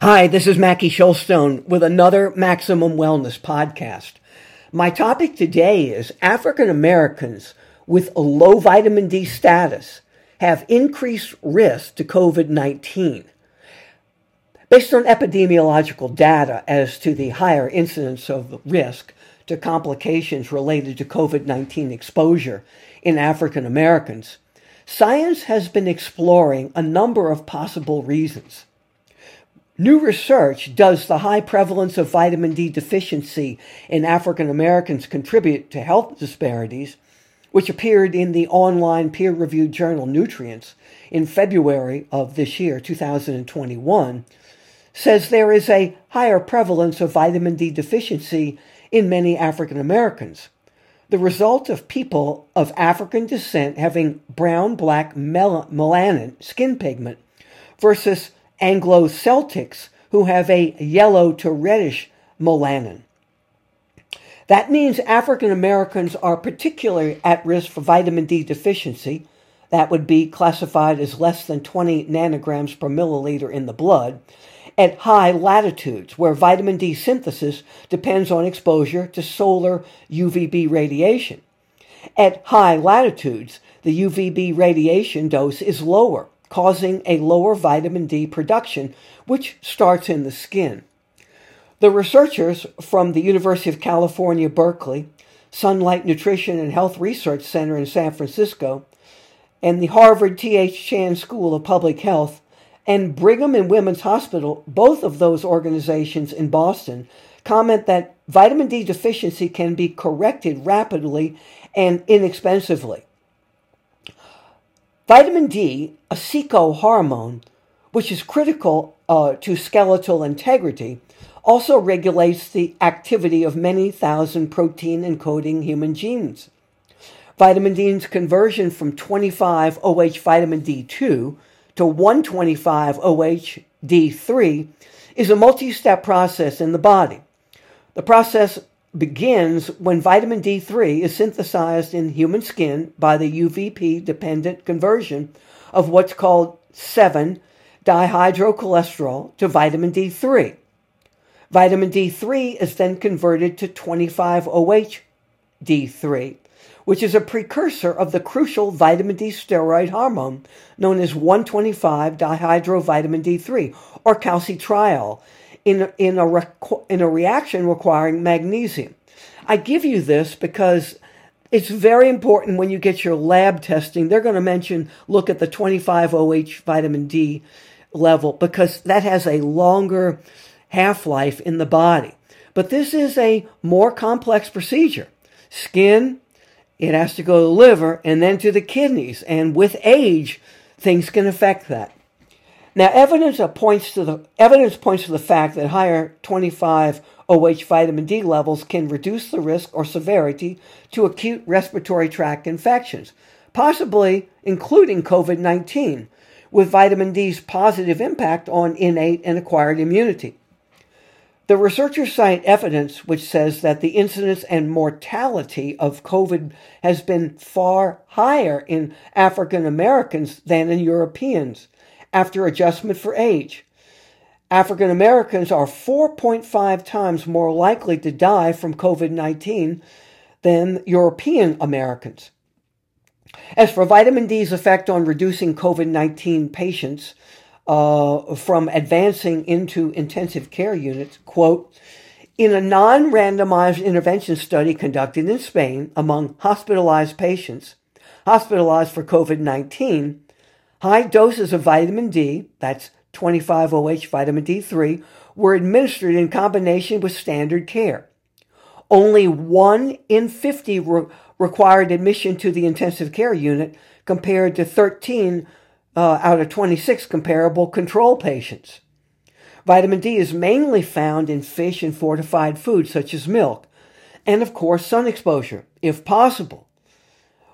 Hi, this is Mackie Shulstone with another Maximum Wellness podcast. My topic today is African Americans with a low vitamin D status have increased risk to COVID 19. Based on epidemiological data as to the higher incidence of risk to complications related to COVID 19 exposure in African Americans, science has been exploring a number of possible reasons. New research does the high prevalence of vitamin D deficiency in African Americans contribute to health disparities, which appeared in the online peer reviewed journal Nutrients in February of this year, 2021, says there is a higher prevalence of vitamin D deficiency in many African Americans. The result of people of African descent having brown black mel- melanin skin pigment versus Anglo Celtics who have a yellow to reddish melanin. That means African Americans are particularly at risk for vitamin D deficiency. That would be classified as less than 20 nanograms per milliliter in the blood at high latitudes where vitamin D synthesis depends on exposure to solar UVB radiation. At high latitudes, the UVB radiation dose is lower, causing a lower vitamin D production, which starts in the skin. The researchers from the University of California, Berkeley, Sunlight Nutrition and Health Research Center in San Francisco, and the Harvard T.H. Chan School of Public Health and Brigham and Women's Hospital, both of those organizations in Boston, comment that vitamin D deficiency can be corrected rapidly and inexpensively. Vitamin D, a seco hormone, which is critical uh, to skeletal integrity, also regulates the activity of many thousand protein encoding human genes. Vitamin D's conversion from 25 OH vitamin D2 to 125 OH D3 is a multi step process in the body. The process begins when vitamin D3 is synthesized in human skin by the UVB dependent conversion of what's called 7 dihydrocholesterol to vitamin D3. Vitamin D3 is then converted to 25 OH D3, which is a precursor of the crucial vitamin D steroid hormone known as 125 dihydrovitamin D3 or calcitriol in, in, a, in a reaction requiring magnesium. I give you this because it's very important when you get your lab testing. They're going to mention look at the 25 OH vitamin D level because that has a longer half life in the body. But this is a more complex procedure. Skin, it has to go to the liver and then to the kidneys. And with age, things can affect that. Now, evidence points to the evidence points to the fact that higher 25 OH vitamin D levels can reduce the risk or severity to acute respiratory tract infections, possibly including COVID 19, with vitamin D's positive impact on innate and acquired immunity. The researchers cite evidence which says that the incidence and mortality of COVID has been far higher in African Americans than in Europeans after adjustment for age. African Americans are 4.5 times more likely to die from COVID 19 than European Americans. As for vitamin D's effect on reducing COVID 19 patients, uh, from advancing into intensive care units, quote, in a non randomized intervention study conducted in Spain among hospitalized patients hospitalized for COVID 19, high doses of vitamin D, that's 25 OH vitamin D3, were administered in combination with standard care. Only 1 in 50 re- required admission to the intensive care unit compared to 13 uh, out of 26 comparable control patients. Vitamin D is mainly found in fish and fortified foods such as milk, and of course, sun exposure, if possible,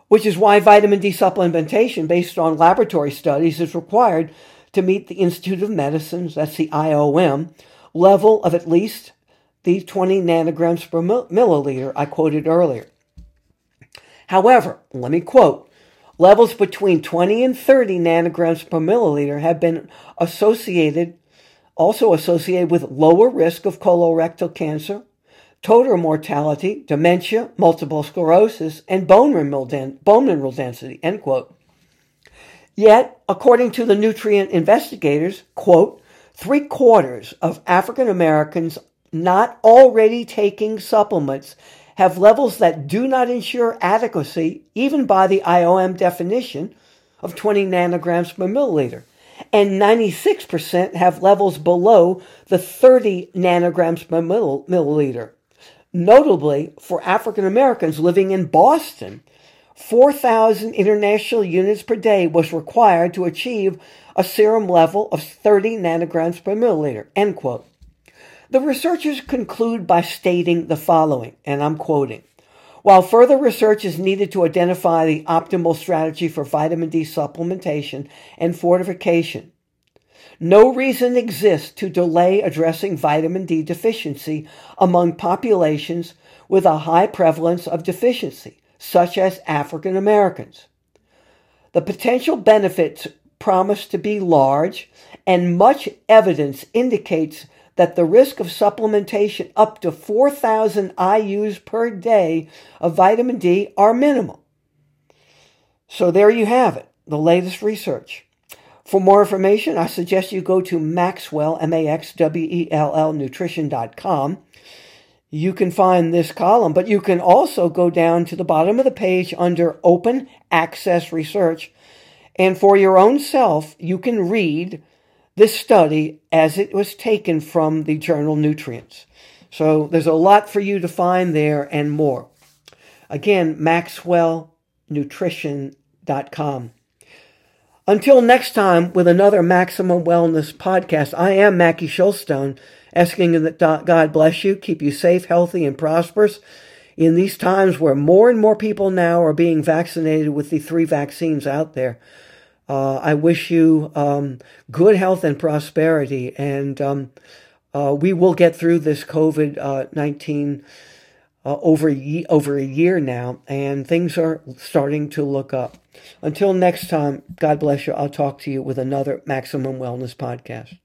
which is why vitamin D supplementation based on laboratory studies is required to meet the Institute of Medicine's, that's the IOM, level of at least the 20 nanograms per milliliter I quoted earlier. However, let me quote Levels between 20 and 30 nanograms per milliliter have been associated also associated with lower risk of colorectal cancer, total mortality, dementia, multiple sclerosis, and bone mineral, den- bone mineral density, end quote. Yet, according to the nutrient investigators, quote, three quarters of African Americans not already taking supplements have levels that do not ensure adequacy, even by the IOM definition of 20 nanograms per milliliter. And 96% have levels below the 30 nanograms per milliliter. Notably, for African Americans living in Boston, 4,000 international units per day was required to achieve a serum level of 30 nanograms per milliliter. End quote. The researchers conclude by stating the following, and I'm quoting. While further research is needed to identify the optimal strategy for vitamin D supplementation and fortification, no reason exists to delay addressing vitamin D deficiency among populations with a high prevalence of deficiency, such as African Americans. The potential benefits promise to be large, and much evidence indicates that the risk of supplementation up to 4,000 IUs per day of vitamin D are minimal. So there you have it, the latest research. For more information, I suggest you go to Maxwell, M-A-X-W-E-L-L, nutrition.com. You can find this column, but you can also go down to the bottom of the page under Open Access Research. And for your own self, you can read this study as it was taken from the journal Nutrients. So there's a lot for you to find there and more. Again, maxwellnutrition.com. Until next time with another Maximum Wellness podcast, I am Mackie Shulstone, asking that God bless you, keep you safe, healthy, and prosperous in these times where more and more people now are being vaccinated with the three vaccines out there. Uh, I wish you um, good health and prosperity, and um, uh, we will get through this COVID uh, 19 uh, over, over a year now, and things are starting to look up. Until next time, God bless you. I'll talk to you with another Maximum Wellness podcast.